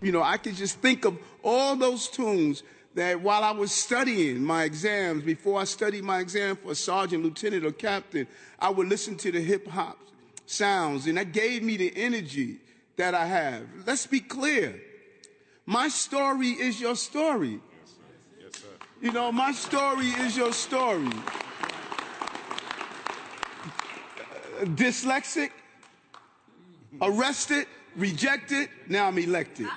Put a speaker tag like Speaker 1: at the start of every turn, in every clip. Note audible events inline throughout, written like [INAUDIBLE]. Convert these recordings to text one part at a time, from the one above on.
Speaker 1: You know, I could just think of all those tunes that while I was studying my exams, before I studied my exam for sergeant, lieutenant, or captain, I would listen to the hip hop sounds, and that gave me the energy that I have. Let's be clear. My story is your story. Yes, sir. Yes, sir. You know, my story is your story. Dyslexic, arrested, rejected, now I'm elected.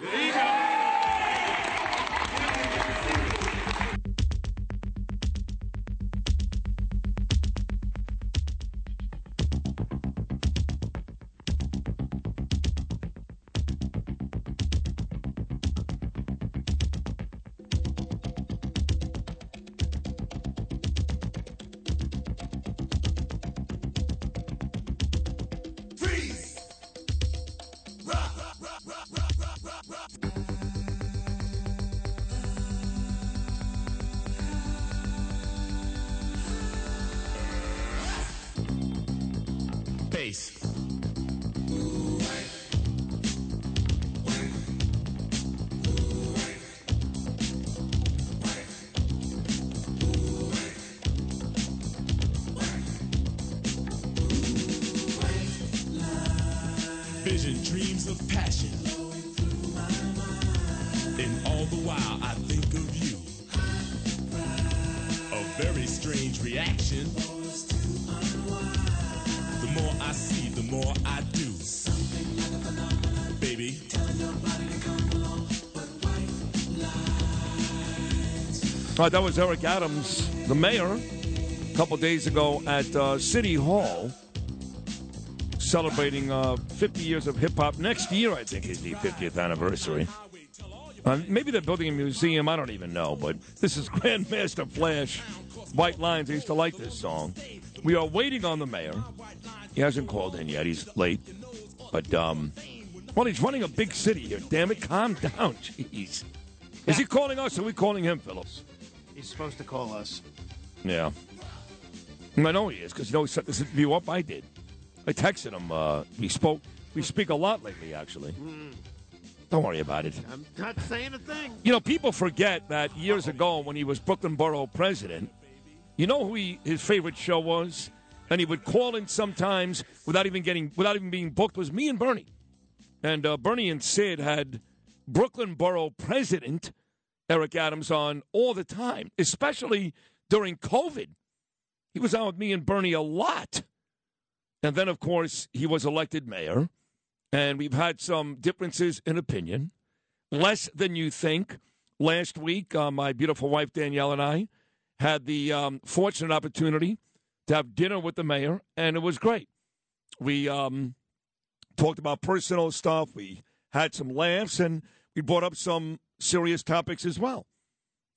Speaker 2: Vision, of passion. And all the while I think of you. A very strange reaction. The more I see, the more I do. Baby.
Speaker 3: All right, that was Eric Adams, the mayor, a couple days ago at uh, City Hall, celebrating uh, 50 years of hip hop. Next year, I think, is the 50th anniversary. Uh, maybe they're building a museum. I don't even know. But this is [LAUGHS] Grandmaster Flash, White Lines. I used to like this song. We are waiting on the mayor. He hasn't called in yet. He's late. But, um, well, he's running a big city here. Damn it, calm [LAUGHS] down. Jeez. Is he calling us or are we calling him, Phillips?
Speaker 4: He's supposed to call us.
Speaker 3: Yeah. I know he is because you know he set this interview up. I did. I texted him. Uh, we spoke. We speak a lot lately, actually. Don't worry about it.
Speaker 4: I'm not saying a thing.
Speaker 3: You know, people forget that years ago when he was Brooklyn Borough president, you know who he, his favorite show was, and he would call in sometimes without even getting without even being booked was me and Bernie, and uh, Bernie and Sid had Brooklyn Borough president Eric Adams on all the time, especially during COVID. He was on with me and Bernie a lot. And then, of course, he was elected mayor. And we've had some differences in opinion, less than you think. Last week, uh, my beautiful wife Danielle and I had the um, fortunate opportunity to have dinner with the mayor, and it was great. We um, talked about personal stuff, we had some laughs, and we brought up some serious topics as well.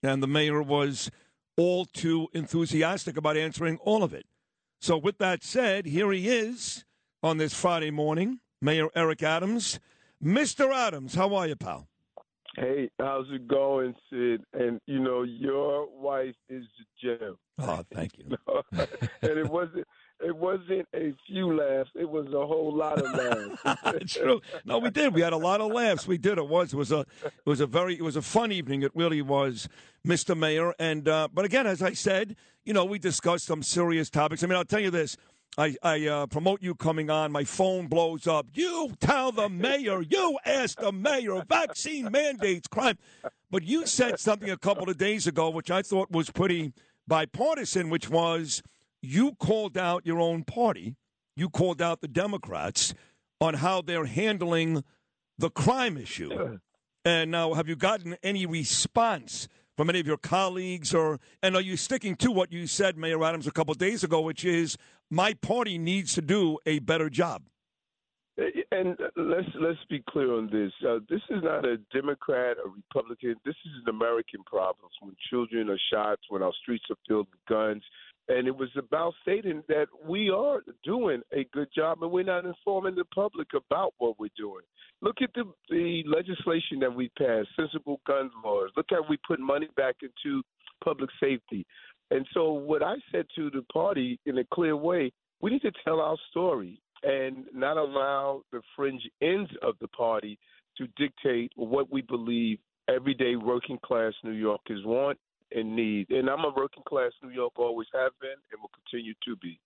Speaker 3: And the mayor was all too enthusiastic about answering all of it. So, with that said, here he is on this Friday morning, Mayor Eric Adams. Mr. Adams, how are you, pal?
Speaker 5: Hey, how's it going, Sid? And you know, your wife is the gem.
Speaker 3: Oh, thank you. [LAUGHS]
Speaker 5: and it wasn't it wasn't a few laughs, it was a whole lot of laughs.
Speaker 3: True. No, we did. We had a lot of laughs. We did. It was. It was a. It was a very. It was a fun evening. It really was, Mr. Mayor. And uh, but again, as I said, you know, we discussed some serious topics. I mean, I'll tell you this. I, I uh, promote you coming on. My phone blows up. You tell the mayor. You ask the mayor. Vaccine mandates, crime. But you said something a couple of days ago, which I thought was pretty bipartisan, which was you called out your own party. You called out the Democrats on how they're handling the crime issue. [CLEARS THROAT] And now, have you gotten any response from any of your colleagues, or and are you sticking to what you said, Mayor Adams, a couple of days ago, which is my party needs to do a better job?
Speaker 5: And let's let's be clear on this. Uh, this is not a Democrat or Republican. This is an American problem. When children are shot, when our streets are filled with guns, and it was about stating that we are doing a good job, and we're not informing the public about what we're doing. Look at the the legislation that we passed, sensible gun laws. Look how we put money back into public safety. And so, what I said to the party in a clear way, we need to tell our story and not allow the fringe ends of the party to dictate what we believe everyday working class New Yorkers want and need. And I'm a working class New York, always have been, and will continue to be.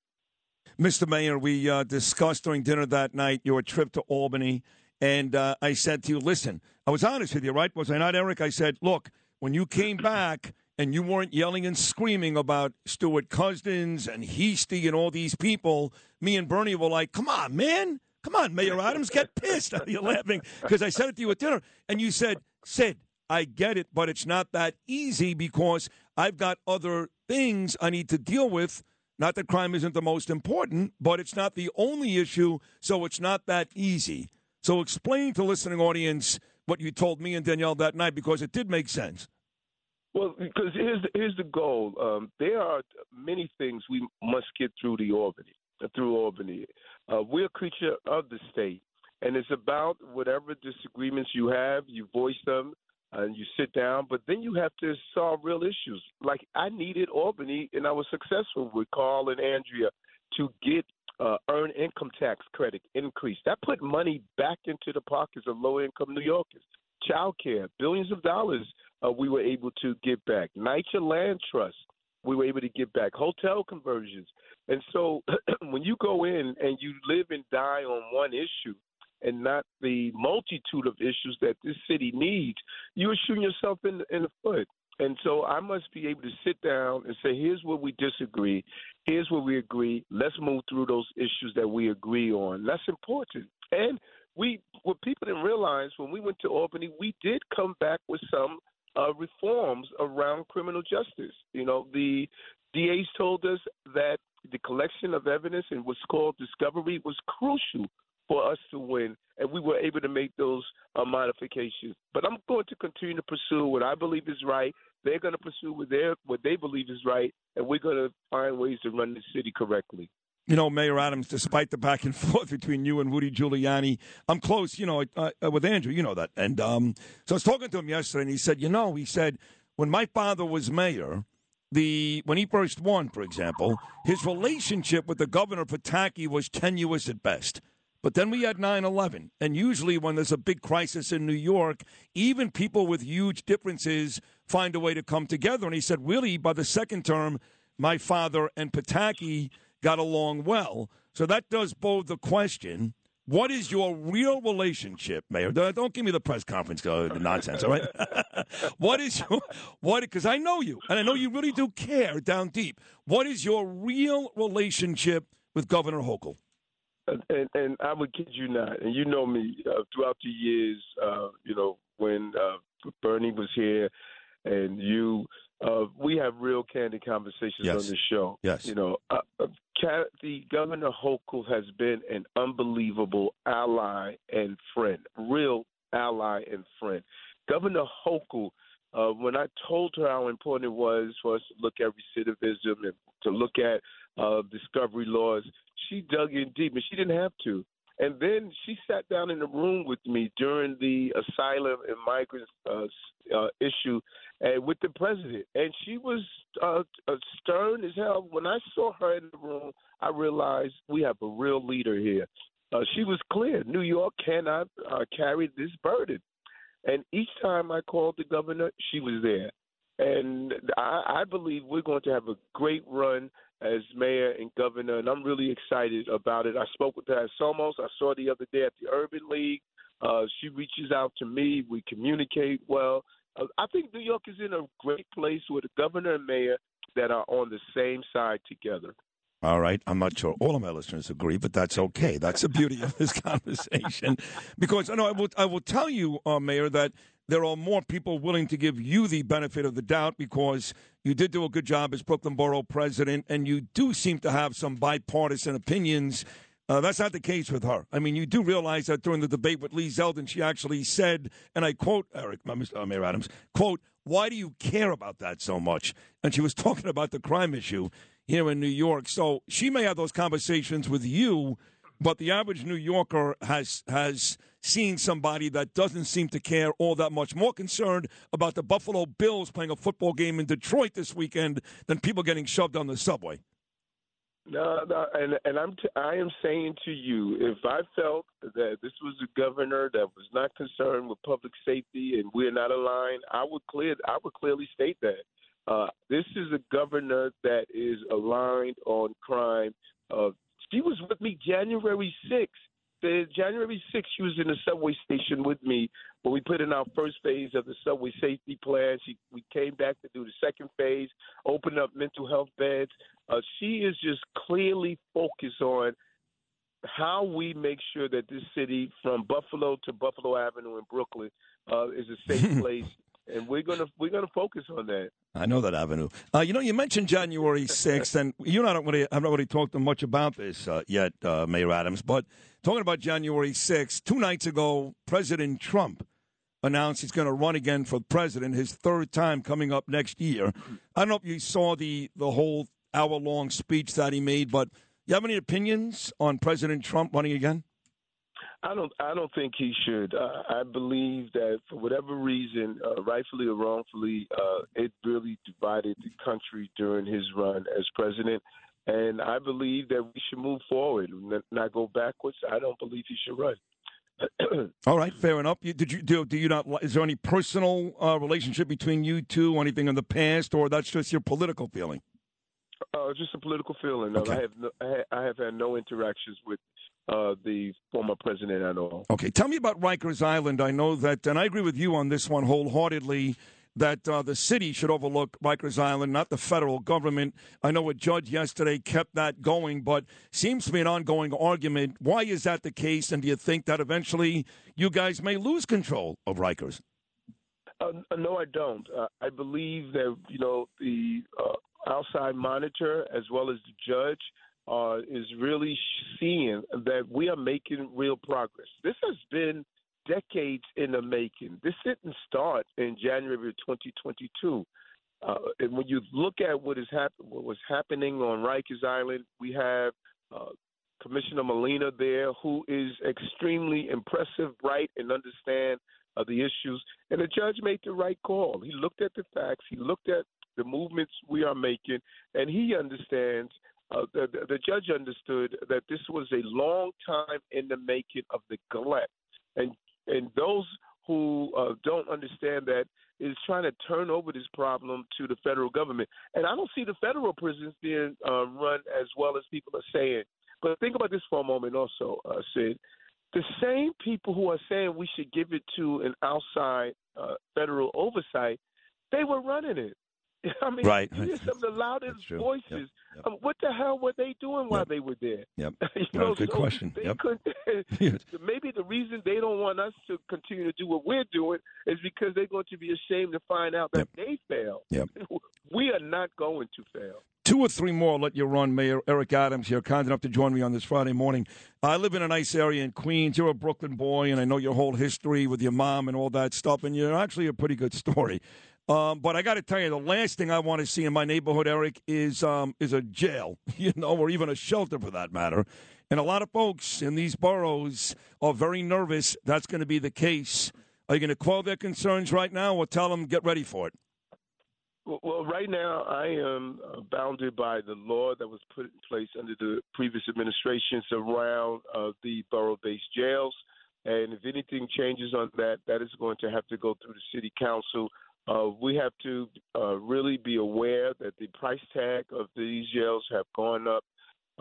Speaker 3: Mr. Mayor, we uh, discussed during dinner that night your trip to Albany, and uh, I said to you, listen, I was honest with you, right? Was I not, Eric? I said, look, when you came back, and you weren't yelling and screaming about Stewart-Cousins and Heastie and all these people, me and Bernie were like, come on, man. Come on, Mayor Adams, get pissed. You're laughing because I said it to you at dinner. And you said, Sid, I get it, but it's not that easy because I've got other things I need to deal with. Not that crime isn't the most important, but it's not the only issue, so it's not that easy. So explain to listening audience what you told me and Danielle that night because it did make sense.
Speaker 5: Well, because here's the, here's the goal. Um, there are many things we must get through the Albany, through Albany. Uh, we're a creature of the state, and it's about whatever disagreements you have, you voice them, and you sit down. But then you have to solve real issues. Like I needed Albany, and I was successful with Carl and Andrea to get uh, earned income tax credit increase. That put money back into the pockets of low income New Yorkers. Child care, billions of dollars uh, we were able to get back. NYCHA Land Trust, we were able to get back. Hotel conversions. And so [CLEARS THROAT] when you go in and you live and die on one issue and not the multitude of issues that this city needs, you are shooting yourself in, in the foot. And so I must be able to sit down and say, here's where we disagree, here's where we agree. Let's move through those issues that we agree on. That's important. And we, what people didn't realize when we went to Albany, we did come back with some uh, reforms around criminal justice. You know, the DAs told us that the collection of evidence and what's called discovery was crucial for us to win, and we were able to make those uh, modifications. But I'm going to continue to pursue what I believe is right. They're going to pursue what they what they believe is right, and we're going to find ways to run the city correctly
Speaker 3: you know, Mayor Adams, despite the back and [LAUGHS] forth between you and Rudy Giuliani, I'm close, you know, uh, uh, with Andrew, you know that. And um, so I was talking to him yesterday, and he said, you know, he said, when my father was mayor, the when he first won, for example, his relationship with the governor Pataki was tenuous at best. But then we had 9 11. And usually, when there's a big crisis in New York, even people with huge differences find a way to come together. And he said, really, by the second term, my father and Pataki got along well. So that does bode the question. What is your real relationship, Mayor? Don't give me the press conference uh, nonsense, all right? [LAUGHS] what is your what? Because I know you, and I know you really do care down deep. What is your real relationship with Governor Hochul? [LAUGHS]
Speaker 5: And, and I would kid you not, and you know me uh, throughout the years. Uh, you know when uh, Bernie was here, and you uh, we have real candid conversations
Speaker 3: yes.
Speaker 5: on the show.
Speaker 3: Yes.
Speaker 5: You know, uh, uh, the Governor Hochul has been an unbelievable ally and friend, real ally and friend. Governor Hochul, uh, when I told her how important it was for us to look at recidivism and to look at uh, discovery laws, she dug in deep, and she didn't have to. And then she sat down in the room with me during the asylum and migrants uh, uh, issue and with the president. And she was uh, uh, stern as hell. When I saw her in the room, I realized we have a real leader here. Uh, she was clear. New York cannot uh, carry this burden. And each time I called the governor, she was there. And I, I believe we're going to have a great run as mayor and governor, and I'm really excited about it. I spoke with her at Somos. I saw the other day at the Urban League. Uh, she reaches out to me. We communicate well. Uh, I think New York is in a great place with a governor and mayor that are on the same side together.
Speaker 3: All right. I'm not sure all of my listeners agree, but that's okay. That's the beauty of this [LAUGHS] conversation. Because I know I will, I will tell you, uh, Mayor, that there are more people willing to give you the benefit of the doubt because you did do a good job as Brooklyn Borough president, and you do seem to have some bipartisan opinions Uh, that's not the case with her. I mean, you do realize that during the debate with Lee Zeldin, she actually said, and I quote Eric, uh, Mr. Mayor Adams, quote, why do you care about that so much? And she was [LAUGHS] talking about the crime issue here in New York. So she may have those conversations with you, but the average New Yorker has has seen somebody that doesn't seem to care all that much. More concerned about the Buffalo Bills playing a football game in Detroit this weekend than people getting shoved on the subway.
Speaker 5: No, no, and and I'm t- I am saying to you, if I felt that this was a governor that was not concerned with public safety and we're not aligned, I would clear I would clearly state that. Uh, this is a governor that is aligned on crime. Uh, she was with me January 6th. The January 6th, she was in the subway station with me when we put in our first phase of the subway safety plan. She, we came back to do the second phase, open up mental health beds. Uh, she is just clearly focused on how we make sure that this city, from Buffalo to Buffalo Avenue in Brooklyn, uh, is a safe [LAUGHS] place and we're gonna we're gonna focus on that.
Speaker 3: I know that avenue. Uh, you know, you mentioned January [LAUGHS] sixth, and you and I don't really have not really talked much about this uh, yet, uh, Mayor Adams. But talking about January sixth, two nights ago, President Trump announced he's going to run again for president, his third time coming up next year. I don't know if you saw the the whole hour long speech that he made, but you have any opinions on President Trump running again?
Speaker 5: I don't. I don't think he should. Uh, I believe that for whatever reason, uh, rightfully or wrongfully, uh, it really divided the country during his run as president. And I believe that we should move forward, not go backwards. I don't believe he should run. [CLEARS THROAT]
Speaker 3: All right, fair enough. You, did you do? Do you not? Is there any personal uh, relationship between you two? Anything in the past, or that's just your political feeling?
Speaker 5: Uh, just a political feeling.
Speaker 3: Okay.
Speaker 5: I have no, I have had no interactions with uh, the former president at all.
Speaker 3: Okay, tell me about Rikers Island. I know that, and I agree with you on this one wholeheartedly. That uh, the city should overlook Rikers Island, not the federal government. I know a judge yesterday kept that going, but seems to be an ongoing argument. Why is that the case? And do you think that eventually you guys may lose control of Rikers?
Speaker 5: Uh, no, I don't. Uh, I believe that you know the uh, outside monitor as well as the judge uh, is really seeing that we are making real progress. This has been decades in the making. This didn't start in January of 2022. Uh, and when you look at what is hap- what was happening on Rikers Island, we have uh, Commissioner Molina there, who is extremely impressive, bright, and understand uh, the issues. And the judge made the right call. He looked at the facts. He looked at the movements we are making, and he understands uh, the, the judge understood that this was a long time in the making of the neglect, and and those who uh, don't understand that is trying to turn over this problem to the federal government. And I don't see the federal prisons being uh, run as well as people are saying. But think about this for a moment, also, uh, Sid. The same people who are saying we should give it to an outside uh, federal oversight, they were running it. [LAUGHS] I mean,
Speaker 3: right.
Speaker 5: you hear some of the loudest voices. Yep. Yep. Um, what the hell were they doing while they were there?
Speaker 3: Yep. [LAUGHS]
Speaker 5: you
Speaker 3: no,
Speaker 5: know,
Speaker 3: good
Speaker 5: so
Speaker 3: question. Yep. [LAUGHS]
Speaker 5: maybe the reason they don't want us to continue to do what we're doing is because they're going to be ashamed to find out that they failed.
Speaker 3: Yep.
Speaker 5: We are not going to fail.
Speaker 3: Two or three more. I'll let you run, Mayor Eric Adams here, kind enough to join me on this Friday morning. I live in a nice area in Queens. You're a Brooklyn boy, and I know your whole history with your mom and all that stuff, and you're actually a pretty good story. Um, but I got to tell you, the last thing I want to see in my neighborhood, Eric, is um, is a jail, [LAUGHS] you know, or even a shelter for that matter. And a lot of folks in these boroughs are very nervous that's going to be the case. Are you going to quell their concerns right now, or tell them get ready for it?
Speaker 5: Well, right now I am uh, bounded by the law that was put in place under the previous administrations around uh, the borough-based jails. And if anything changes on that, that is going to have to go through the city council. Uh, we have to uh, really be aware that the price tag of these jails have gone up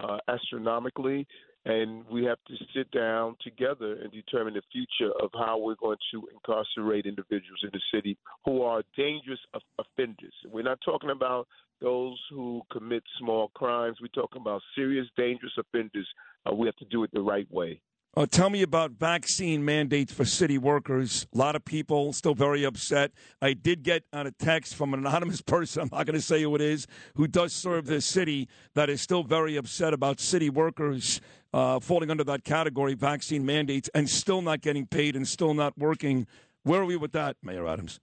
Speaker 5: uh, astronomically, and we have to sit down together and determine the future of how we're going to incarcerate individuals in the city who are dangerous offenders. We're not talking about those who commit small crimes. We're talking about serious, dangerous offenders. Uh, we have to do it the right way.
Speaker 3: Uh, tell me about vaccine mandates for city workers. A lot of people still very upset. I did get on a text from an anonymous [LAUGHS] person, I'm not going to say who it is, who does serve this city, that is still very upset about city workers uh, falling under that category, vaccine mandates, and still not getting paid and still not working. Where are we with that, Mayor Adams?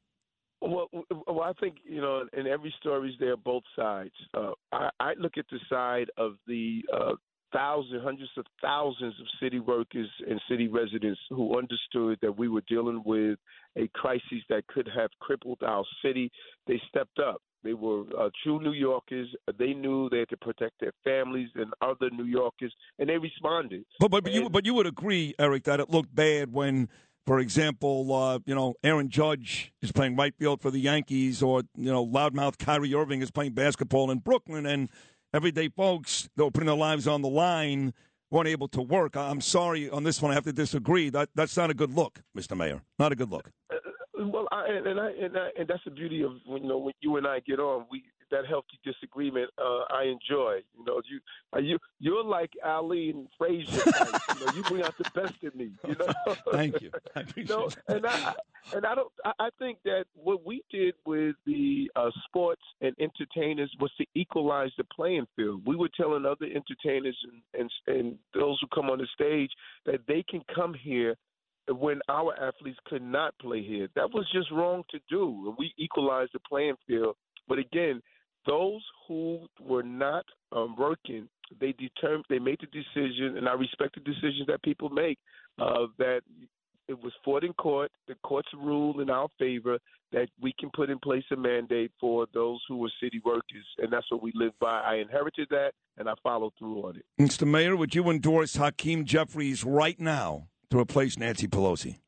Speaker 5: Well, well, I think you know, in every story, there are both sides. Uh, I, I look at the side of the uh, thousands, hundreds of thousands of city workers and city residents who understood that we were dealing with a crisis that could have crippled our city. They stepped up. They were uh, true New Yorkers. They knew they had to protect their families and other New Yorkers, and they responded.
Speaker 3: But but, but you but you would agree, Eric, that it looked bad when, for example, uh, you know Aaron Judge is playing right field for the Yankees, or you know loudmouth Kyrie Irving is playing basketball in Brooklyn, and everyday folks that were putting their lives on the line weren't able to work. I'm sorry on this one. I have to disagree. That that's not a good look, Mr. Mayor. Not a good look.
Speaker 5: Uh, uh, well, I, and I, and I and that's the beauty of you know when you and I get on. We that healthy disagreement. Uh, I enjoy. You know, you uh, you you're like Ali and Frazier. You know, you bring out the best in me. You know. [LAUGHS]
Speaker 3: Thank you. I [LAUGHS] appreciate
Speaker 5: No,
Speaker 3: that.
Speaker 5: and I and I don't. I, I think that what we did with the uh, sports and entertainers was to equalize the playing field. We were telling other entertainers and and, and those who come on the stage that they can come here when our athletes could not play here. That was just wrong to do. We equalized the playing field. But again, those who were not um, working, they determined, they made the decision, and I respect the decisions that people make. Uh, that it was fought in court. The courts ruled in our favor that we can put in place a mandate for those who were city workers, and that's what we live by. I inherited that, and I followed through on it.
Speaker 3: Mr. Mayor, would you endorse Hakeem Jeffries right now to replace Nancy Pelosi?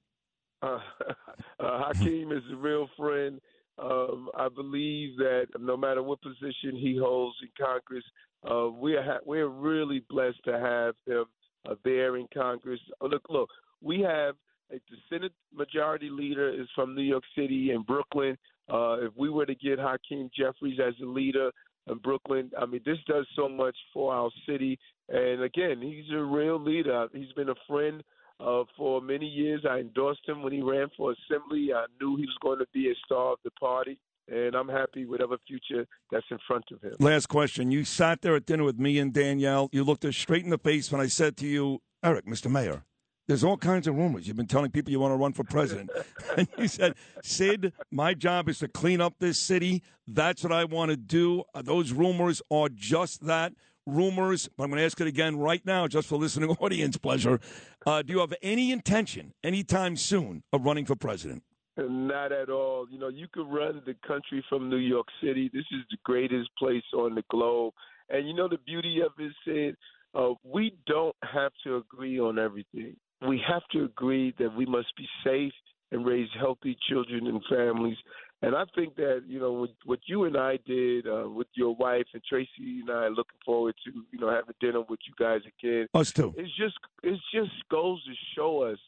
Speaker 5: Uh, [LAUGHS] uh, Hakeem is a real friend. Um, I believe that no matter what position he holds in Congress, uh, we are ha- we're really blessed to have him uh, there in Congress. Uh, look, look, we have a, the Senate Majority Leader is from New York City and Brooklyn. Uh, if we were to get Hakeem Jeffries as a leader in Brooklyn, I mean, this does so much for our city. And again, he's a real leader. He's been a friend uh, for many years. I endorsed him when he ran for assembly. I knew he was going to be a star of the party, and I'm happy with whatever future that's in front of him.
Speaker 3: Last question. You sat there at dinner with me and Danielle. You looked us straight in the face when I said to you, Eric, Mr. Mayor, there's all kinds of rumors. You've been telling people you want to run for president. [LAUGHS] and you said, Sid, my job is to clean up this city. That's what I want to do. Those rumors are just that rumors. But I'm going to ask it again right now, just for listening [LAUGHS] audience pleasure. Uh, do you have any intention, anytime soon, of running for president?
Speaker 5: Not at all. You know, you could run the country from New York City. This is the greatest place on the globe. And you know, the beauty of it is uh, we don't have to agree on everything. We have to agree that we must be safe and raise healthy children and families. And I think that you know what, what you and I did uh, with your wife and Tracy and I are looking forward to you know having dinner with you guys again.
Speaker 3: Us too.
Speaker 5: It's just it just goes to show us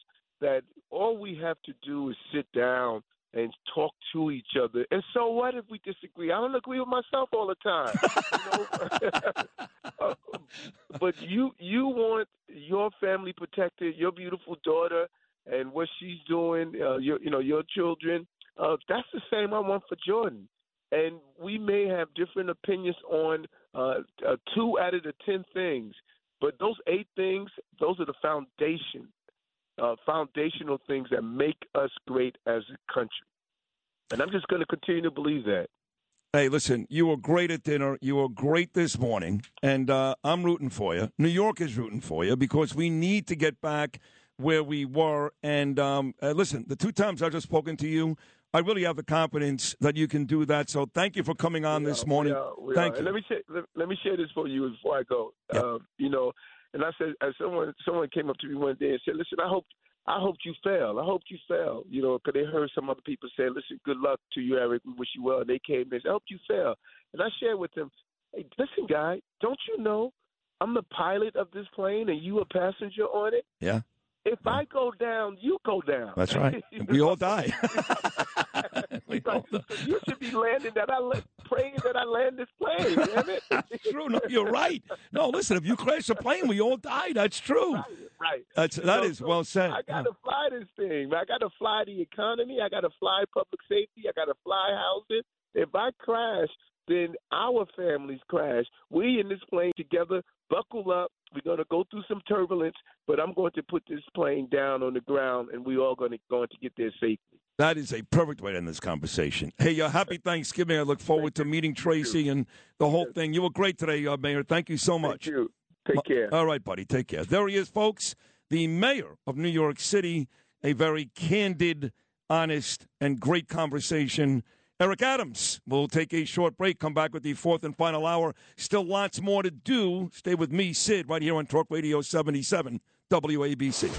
Speaker 5: that all we have to do is sit down and talk to each other. And so what if we disagree? I don't agree with myself all the time. You know? [LAUGHS] Uh, but you you want your family protected, your beautiful daughter and what she's doing, uh, your you know your children. Uh, that's the same I want for Jordan. And we may have different opinions on uh, uh, two out of the ten things, but those eight things, those are the foundation, uh, foundational things that make us great as a country. And I'm just going to continue to believe that.
Speaker 3: Hey, listen, you were great at dinner. You were great this morning, and uh, I'm rooting for you. New York is rooting for you because we need to get back where we were. And um, uh, listen, the two times I've just spoken to you, I really have the confidence that you can do that. So thank you for coming on this
Speaker 5: Yeah,
Speaker 3: morning.
Speaker 5: we are- we
Speaker 3: Thank
Speaker 5: are.
Speaker 3: you.
Speaker 5: And let me share, let, let me share this for you before I go.
Speaker 3: Yeah.
Speaker 5: Um, you know, and I said, as someone someone came up to me one day and said, "Listen, I hope I hope you fail. I hope you fail." You know, because they heard some other people say, "Listen, good luck to you, Eric. We wish you well." And they came and said, "I hope you fail." And I shared with them, "Hey, listen, guy, don't you know I'm the pilot of this plane and you a passenger on it?
Speaker 3: Yeah,
Speaker 5: If I go down, you go down.
Speaker 3: that's right. We all die. [LAUGHS] we all die.
Speaker 5: So you should be landing that I la- praying that I land this plane. Damn it! [LAUGHS]
Speaker 3: True. No, you're right. No, listen, if you crash the plane, we all die. That's true.
Speaker 5: Right, right.
Speaker 3: That's that
Speaker 5: know,
Speaker 3: is
Speaker 5: so
Speaker 3: well said.
Speaker 5: I got to fly this thing. I got to fly the economy. I got to fly public safety. I got to fly housing. If I crash, then our families crash. We in this plane together, buckle up. We're going to go through some turbulence, but I'm going to put this plane down on the ground, and we all going to going to get there safely.
Speaker 3: That is a perfect way to end this conversation. Hey, uh, happy Thanksgiving. I look forward to meeting Tracy and the whole thing. You were great today, uh, Mayor. Thank you so much.
Speaker 5: Thank you. Take care.
Speaker 3: All right, buddy. Take care. There he is, folks. The mayor of New York City. A very candid, honest, and great conversation. Eric Adams. We'll take a short break, come back with the fourth and final hour. Still lots more to do. Stay with me, Sid, right here on Talk Radio 77. WABC.